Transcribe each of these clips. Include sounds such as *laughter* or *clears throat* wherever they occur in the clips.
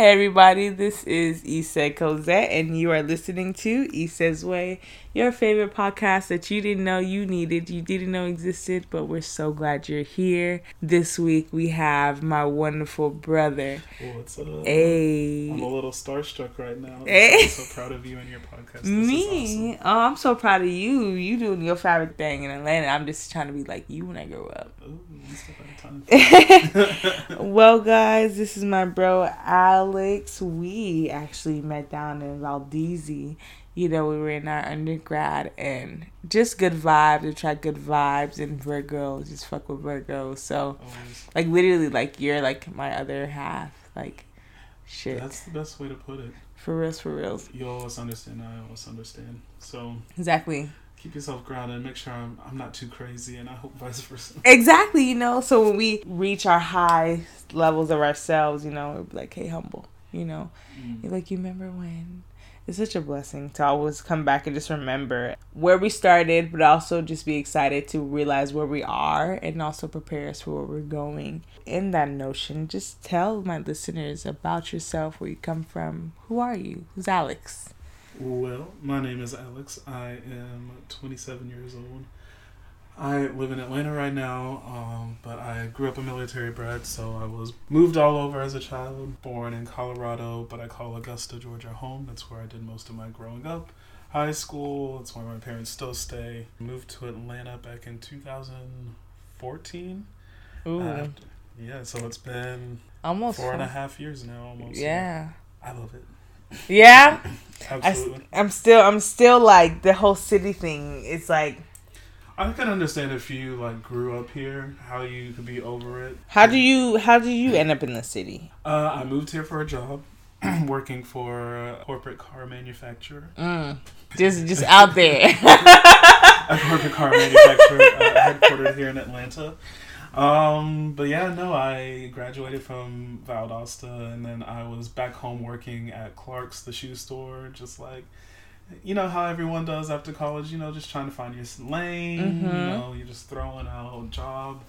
Hey everybody, this is Essah Cozett, and you are listening to Essah's Way, your favorite podcast that you didn't know you needed, you didn't know existed, but we're so glad you're here. This week we have my wonderful brother. What's up? Hey. I'm a little starstruck right now. Hey. I'm so proud of you and your podcast. This Me? Is Oh, I'm so proud of you. You doing your favorite thing in Atlanta. I'm just trying to be like you when I grow up. Ooh, one step at a time. well, guys, this is my bro Alex. We actually met down in Valdosta. You know, we were in our undergrad and just good vibes. We tried good vibes and Virgos. Just fuck with Virgos. So, Always. like, literally, like, you're like my other half. Like, shit. That's the best way to put it. for reals, for reals. You always understand. I always understand. So Exactly. keep yourself grounded. And make sure I'm, I'm not too crazy, and I hope vice versa. Exactly, you know. So when we reach our high levels of ourselves, you know, we're like, hey, humble, you know. Mm. You're like, you remember when? It's such a blessing to always come back and just remember where we started, but also just be excited to realize where we are and also prepare us for where we're going. In that notion, just tell my listeners about yourself, where you come from. Who are you? Who's Alex? Well, my name is Alex. I am 27 years old. I live in Atlanta right now, um, but I grew up a military brat, so I was moved all over as a child. Born in Colorado, but I call Augusta, Georgia home. That's where I did most of my growing up. High school, that's where my parents still stay. Moved to Atlanta back in 2014. Ooh, After- yeah, so it's been almost four and a half years now, almost. Yeah, I love it. yeah. *laughs* Absolutely. I, am still, I'm still like the whole city thing. It's like, I can understand if you like grew up here, how you could be over it. how do you, how do you end up in the city? Uh, I moved here for a job, *clears throat* working for a corporate car manufacturer. Mm. Just, just out there. *laughs* A corporate car manufacturer uh, headquartered here in Atlanta. Um, but yeah, no, I graduated from Valdosta, and then I was back home working at Clark's, the shoe store, just like. You know how everyone does after college, you know, just trying to find your lane. You Mhm. know, you're just throwing out job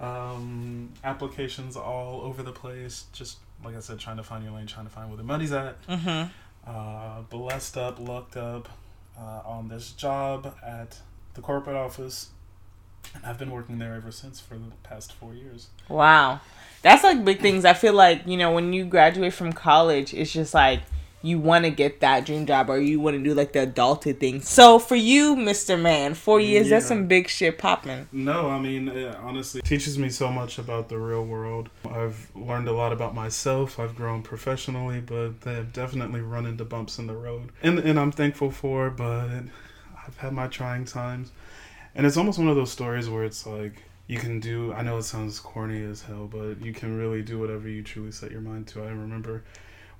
um, applications all over the place. Just like I said, trying to find your lane, trying to find where the money's at. hmm Uh, blessed up, lucked up uh, on this job at the corporate office. And I've been working there ever since for the past four years. Wow. That's like big things. I feel like, you know, when you graduate from college, it's just like you want to get that dream job or you want to do like the adulted thing. So for you, Mr. Man, four years, that's some big shit popping. No, I mean, it honestly teaches me so much about the real world. I've learned a lot about myself. I've grown professionally, but they've definitely run into bumps in the road. And, and I'm thankful for, but I've had my trying times. And it's almost one of those stories where it's like, you can do, I know it sounds corny as hell, but you can really do whatever you truly set your mind to. I remember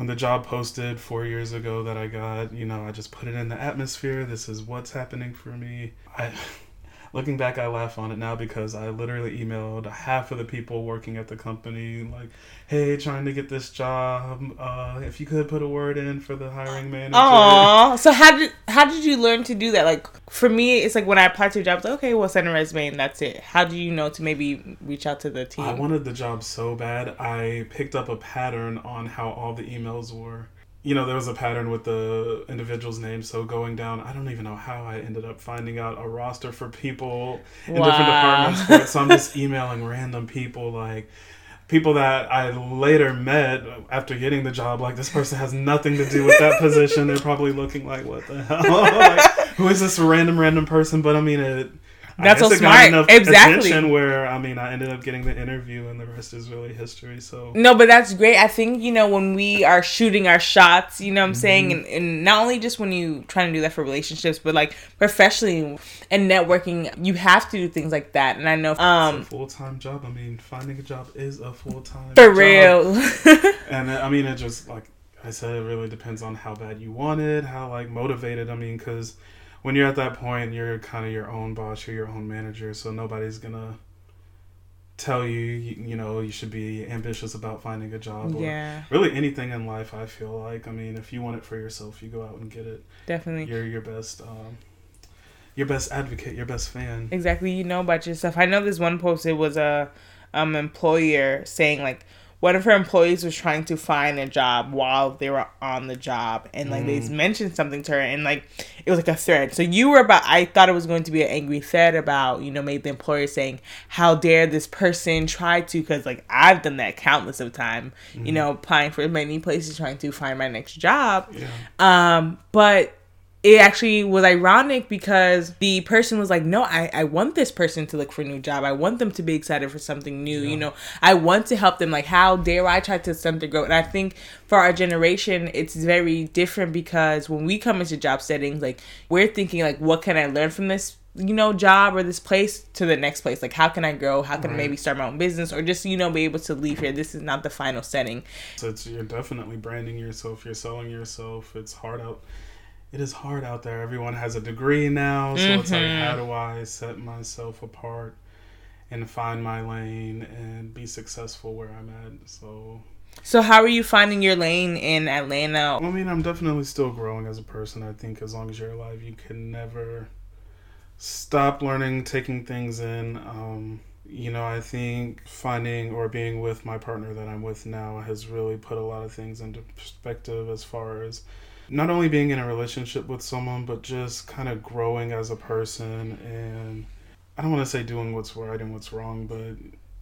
when the job posted four years ago that I got, you know, I just put it in the atmosphere. This is what's happening for me. I, looking back, I laugh on it now because I literally emailed half of the people working at the company, like, "Hey, trying to get this job. Uh, if you could put a word in for the hiring manager." Aw. So how did how did you learn to do that? Like for me, it's like when I applied to a job, like, okay, well, send a resume and that's it. How do you know to maybe reach out to the team? I wanted the job so bad. I picked up a pattern on how all the emails were. You know, there was a pattern with the individual's name. So going down, I don't even know how I ended up finding out a roster for people in different departments. So I'm just *laughs* emailing random people, like people that I later met after getting the job. Like this person has nothing to do with that position. They're probably looking like, what the hell? *laughs* like, who is this random random person? But I mean, it. That's so smart. Exactly. where I mean I ended up getting the interview and the rest is really history. So No, but that's great. I think, you know, when we are shooting our shots, you know what I'm saying? And, and not only just when you trying to do that for relationships, but like professionally and networking, you have to do things like that. And I know, it's a um, full time job. I mean, finding a job is a full time for real. *laughs* And uh, I mean, it just like I said, it really depends on how bad you want it, how like motivated. I mean, because when you're at that point, you're kind of your own boss, you're your own manager, so nobody's gonna tell you, you, you know, you should be ambitious about finding a job or yeah, really anything in life. I feel like, I mean, if you want it for yourself, you go out and get it. definitely. You're your best, um, your best advocate, your best fan. Exactly. You know about yourself. I know this one post, it was a um employer saying like, one of her employees was trying to find a job while they were on the job and like Mm. they mentioned something to her and like it was like a thread so you were about i thought it was going to be an angry thread about you know maybe the employer saying how dare this person try to because like i've done that countless of time Mm. you know applying for many places trying to find my next job Yeah. um, but it actually was ironic because the person was like, No, I, I want this person to look for a new job. I want them to be excited for something new. You know, I want to help them. Like, how dare I try to stunt their growth? And I think for our generation, it's very different because when we come into job settings, like, we're thinking, like, what can I learn from this? you know job or this place to the next place like how can i grow how can i maybe start my own business or just you know be able to leave here this is not the final setting So it's, you're definitely branding yourself. You're selling yourself. It's hard out. It is hard out there. Everyone has a degree now, so it's like, Mhm. how do I set myself apart and find my lane and be successful where I'm at? So, so how are you finding your lane in atlanta I mean, I'm definitely still growing as a person. I think as long as you're alive, you can never stop learning, taking things in. Um, you know, I think finding or being with my partner that I'm with now has really put a lot of things into perspective as far as not only being in a relationship with someone, but just kind of growing as a person. And I don't want to say doing what's right and what's wrong, but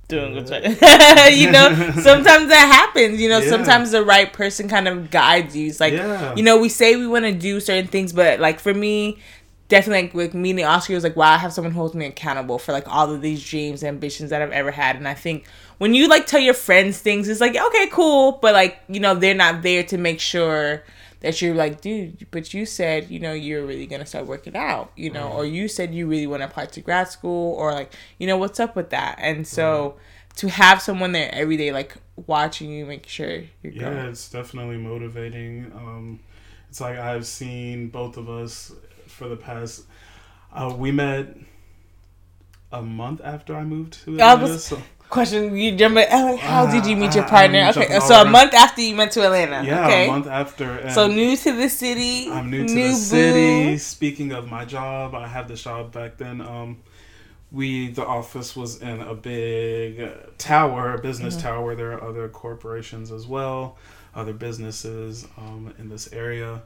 doing what's right. *laughs* you know, *laughs* sometimes that happens. You know, Yeah. sometimes the right person kind of guides you. It's like, yeah, you know, we say we want to do certain things, but like for me, definitely like with meeting Oscar, it was like, wow, I have someone who holds me accountable for like all of these dreams, ambitions that I've ever had. And I think when you like tell your friends things, it's like, okay, cool, but like, you know, they're not there to make sure that you're like, dude, but you said, you know, you're really gonna start working out, you know, or you said you really want to apply to grad school, or like, you know, what's up with that? And so to have someone there every day, like watching you, make sure you're Yeah, going. it's definitely motivating. Um, it's like I've seen both of us for the past. Uh, we met a month after I moved to Atlanta. was- so, Question: You. Like, how did you meet your Uh, partner? I'm Okay, so a month after you went to Atlanta. yeah, okay. a month after. And So new to the city. I'm new to new the boo. city. Speaking of my job, I had the job back then. Um, we the office was in a big uh, tower, a business Mm-hmm. tower. There are other corporations as well, other businesses um, in this area.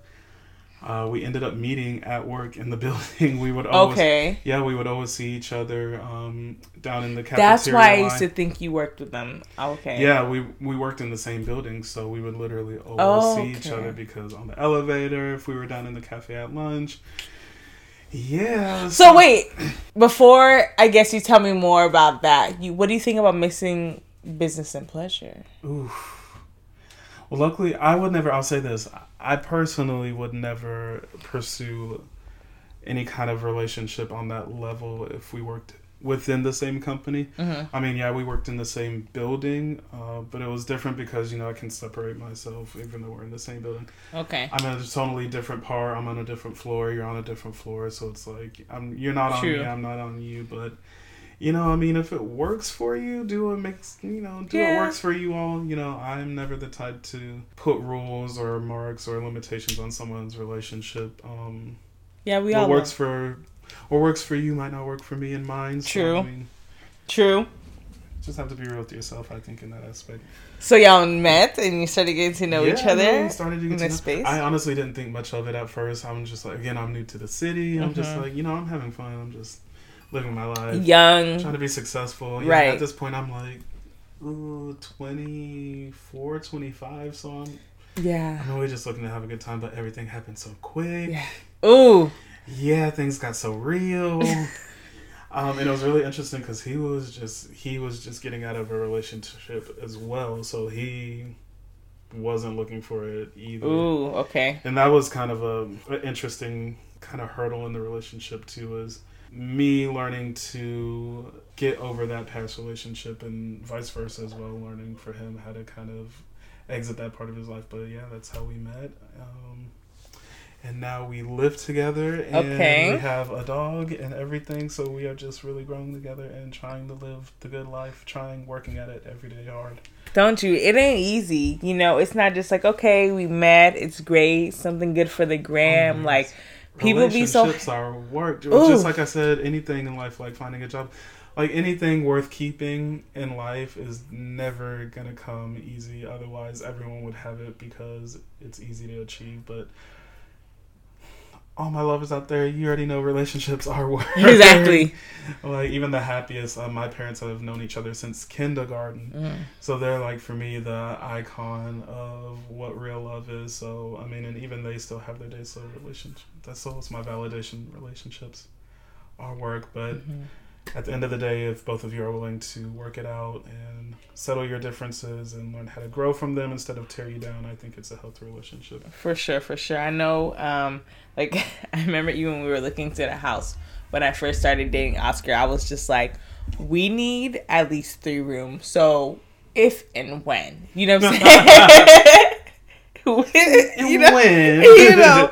Uh, we ended up meeting at work in the *laughs* building. We would always, Okay. yeah, we would always see each other um, down in the cafeteria. That's why I line. used to think you worked with them. Okay. Yeah, we we worked in the same building, so we would literally always see each other because on the elevator, if we were down in the cafe at lunch. Yeah. So wait, before I guess you tell me more about that, you what do you think about mixing business and pleasure? Oof. Well, luckily, I would never. I'll say this: I personally would never pursue any kind of relationship on that level if we worked within the same company. Mm-hmm. I mean, yeah, we worked in the same building, uh, but it was different because you know I can separate myself even though we're in the same building. Okay. I'm in a totally different part. I'm on a different floor. You're on a different floor. So it's like I'm. You're not on me. I'm not on you. But you know, I mean, if it works for you, do what makes you know. Do Yeah. what works for you all. You know, I'm never the type to put rules or marks or limitations on someone's relationship. Um, Yeah, we what all works know. for what works for you might not work for me and mine. So, True. I mean, True. just have to be real with yourself. I think in that aspect. So y'all met and you started getting to know Yeah, each other we started to get in to this know- space. I honestly didn't think much of it at first. I'm just like, again, I'm new to the city. I'm just Mhm. like, you know, I'm having fun. I'm just living my life, Young. trying to be successful. Yeah, Right. At this point, I'm like, ooh, 24, 25. So I'm, Yeah. I'm really just looking to have a good time. But everything happened so quick. Yeah. Ooh. Yeah, things got so real. *laughs* Um, and it was really interesting because he was just he was just getting out of a relationship as well, so he wasn't looking for it either. Ooh. Okay. and that was kind of a, an interesting kind of hurdle in the relationship too is me learning to get over that past relationship and vice versa as well learning for him how to kind of exit that part of his life but yeah that's how we met um, and now we live together and Okay. we have a dog and everything so we are just really growing together and trying to live the good life trying working at it every day hard Don't you? It ain't easy. You know, it's not just like okay, we met. It's great. Something good for the gram. Oh, like people be so relationships are work Ooh. just like i said anything in life like finding a job like anything worth keeping in life is never gonna come easy. Otherwise, everyone would have it because it's easy to achieve. But all my lovers out there, you already know relationships are work. *laughs* Exactly. *laughs* like even the happiest. Uh, my parents have known each other since kindergarten, Mm. so they're like for me the icon of what real love is. So I mean, and even they still have their days. So relationship. That's it's my validation. Relationships are work, but Mhm. At the end of the day, if both of you are willing to work it out and settle your differences and learn how to grow from them instead of tear you down, I think it's a healthy relationship. For sure, for sure. I know, um, like, *laughs* I remember even when we were looking to the house when I first started dating Oscar, I was just like, we need at least three rooms. So, if and when, you know what I'm saying? *laughs* you know, when? *laughs* you know,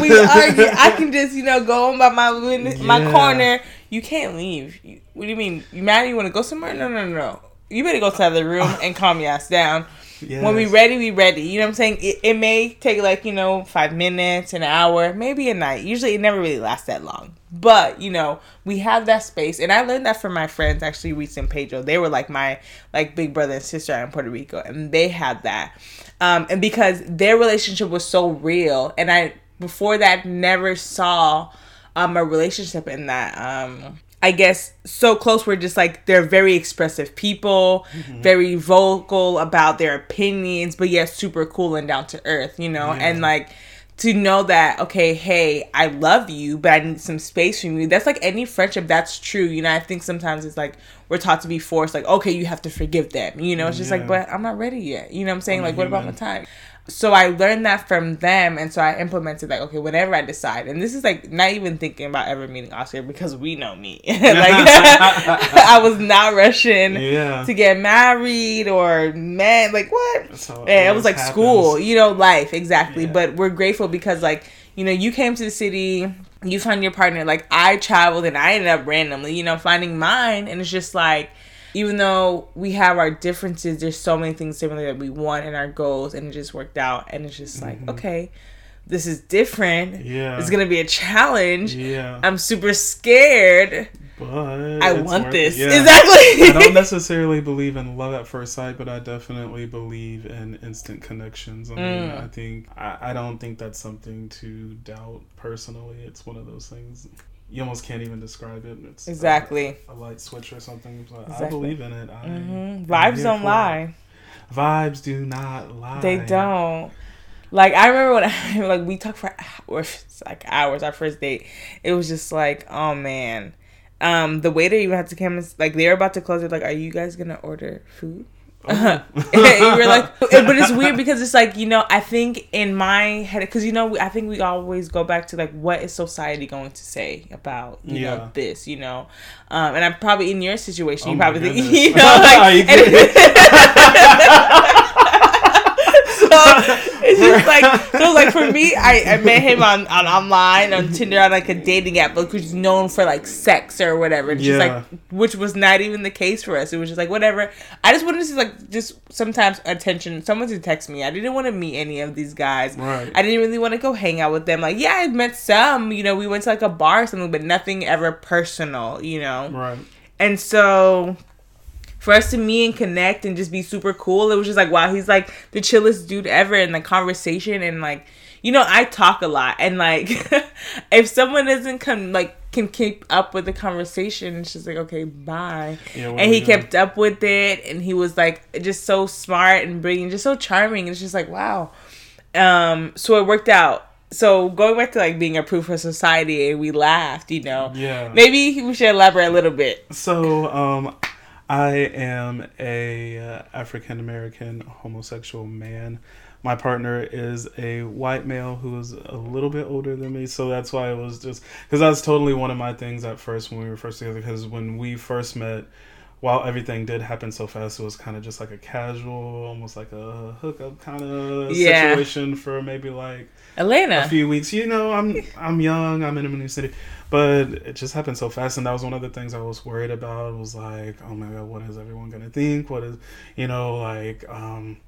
we argue. I can just, you know, go on by my win- my Yeah. corner. You can't leave. You, what do you mean? You mad? You want to go somewhere? No, no, no, no. You better go to the other room and *laughs* calm your ass down. Yes. When we ready, we ready. You know what I'm saying? It, it may take like, you know, five minutes, an hour, maybe a night. Usually it never really lasts that long. But, you know, we have that space. And I learned that from my friends, actually, Reese and Pedro. They were like my like big brother and sister out in Puerto Rico. And they had that. Um, and because their relationship was so real, and I before that never saw um a relationship in that um I guess so close we're just like they're very expressive people, very vocal about their opinions, but yet super cool and down to earth, you know? Yeah. And like to know that, okay, hey, I love you, but I need some space from you. That's like any friendship, that's true. You know, I think sometimes it's like we're taught to be forced, like, okay, you have to forgive them. You know, it's just like, but I'm not ready yet. You know what I'm saying? I'm like, what about my time? So I learned that from them, and so I implemented like, okay, whenever I decide, and this is like not even thinking about ever meeting Oscar because we know me. *laughs* like *laughs* I was not rushing Yeah. to get married or man, like what? That's how Yeah, it was like happens. school, you know, life exactly. Yeah. But we're grateful because like you know you came to the city, you found your partner. Like I traveled and I ended up randomly, you know, finding mine, and it's just like. Even though we have our differences, there's so many things similar that we want and our goals, and it just worked out. And it's just like, okay, this is different. Mm-hmm. Yeah. It's gonna be a challenge. Yeah. I'm super scared. but I want this. Yeah. Exactly. I don't *laughs* necessarily believe in love at first sight, but I definitely believe in instant connections. I mean, Mm. I think I, I don't think that's something to doubt personally. It's one of those things you almost can't even describe it. It's Exactly. a, a light switch or something. But I believe in it. I, hmm I'm Vibes don't for it. lie. Vibes do not lie. They don't. Like I remember when *laughs* I like we talked for hours, like hours. Our first date, it was just like, oh man. Um, the waiter even had to come. and- Like they were about to close it. Like, are you guys gonna order food? You *laughs* were like, *laughs* but it's weird because it's like you know I think in my head because you know I think we always go back to like what is society going to say about you Yeah. know this you know, um, and I'm probably in your situation Oh you probably think *laughs* you know like you and- kidding? so it's just like *laughs* so like for me I, I met him on, on online on Tinder on like a dating app like which is known for like sex or whatever. And just Yeah. like which was not even the case for us. It was just like whatever. I just wanted to see like just sometimes attention. Someone to text me. I didn't want to meet any of these guys. Right. I didn't really want to go hang out with them. Like yeah I met some you know we went to like a bar or something but nothing ever personal you know? Right. and so for us to meet and connect and just be super cool, it was just like, wow, he's like the chillest dude ever in the conversation. And like, you know, I talk a lot. And like, *laughs* if someone doesn't come, like, can keep up with the conversation, it's just like, okay, bye. Yeah, and he kept up with it. And he was like, just so smart and brilliant, just so charming. It's just like, wow. Um, so it worked out. So going back to like being approved for society, and we laughed, you know. Yeah. Maybe we should elaborate a little bit. So, um, I am a uh, African American homosexual man. My partner is a white male who is a little bit older than me, so that's why it was just because that's totally one of my things at first when we were first together. Because when we first met, while everything did happen so fast, it was kind of just like a casual, almost like a hookup kind of Yeah. situation for maybe like Elena. a few weeks. You know, I'm I'm young. I'm in a new city, but it just happened so fast, and that was one of the things I was worried about. Was like, oh my god, what is everyone gonna think? What is, you know, like, um,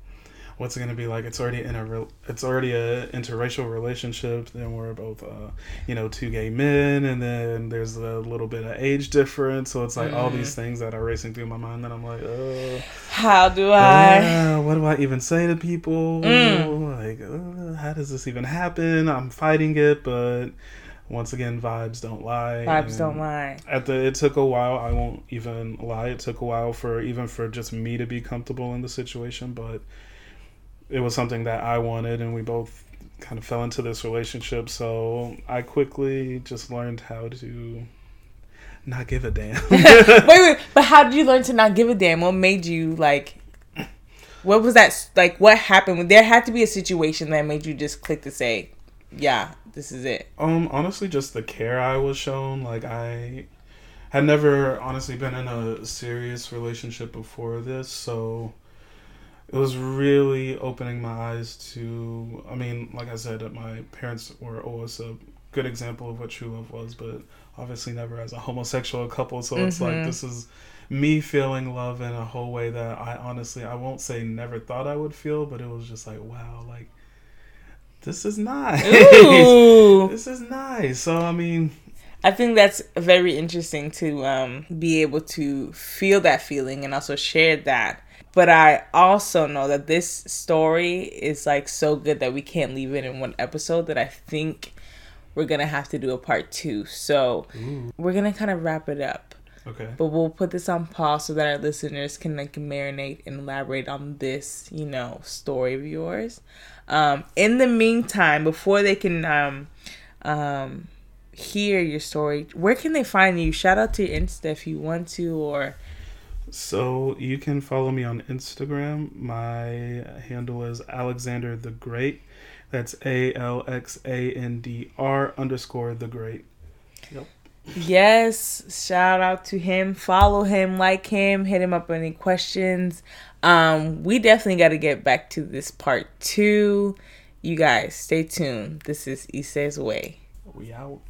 what's it gonna be like? It's already in a re- it's already a interracial relationship. Then we're both, uh, you know, two gay men, and then there's a little bit of age difference. So it's like mm. all these mm-hmm. things that are racing through my mind. That I'm like, oh, how do I? Uh, what do I even say to people? Mm. Like, uh, how does this even happen? I'm fighting it, but once again, vibes don't lie. Vibes and don't lie. At the, it took a while. I won't even lie. It took a while for even for just me to be comfortable in the situation, but it was something that I wanted, and we both kind of fell into this relationship. So I quickly just learned how to not give a damn. *laughs* wait, wait, *laughs* but how did you learn to not give a damn? What made you like? What was that like? What happened? There had to be a situation that made you just click to say, "Yeah, this is it." Um, honestly, just the care I was shown. Like I had never honestly been in a serious relationship before this, so it was really opening my eyes to. I mean, like I said, my parents were always a good example of what true love was, but obviously never as a homosexual couple. So mm-hmm. it's like mm-hmm. this is me feeling love in a whole way that I honestly I won't say never thought I would feel, but it was just like wow, like this is nice. *laughs* this is nice. So I mean, I think that's very interesting to um, be able to feel that feeling and also share that. But I also know that this story is like so good that we can't leave it in one episode. That I think we're gonna have to do a part two. So Ooh. we're gonna kind of wrap it up. Okay. But we'll put this on pause so that our listeners can like marinate and elaborate on this, you know, story of yours. Um, in the meantime, before they can um, um, hear your story, where can they find you? Shout out to your Insta if you want to, or. So you can follow me on Instagram. My handle is Alexander the Great. That's A L X A N D R underscore the great. Yep. Yes, shout out to him. Follow him, like him, hit him up any questions. Um, we definitely got to get back to this part two. You guys, stay tuned. This is Essah's Way. We out.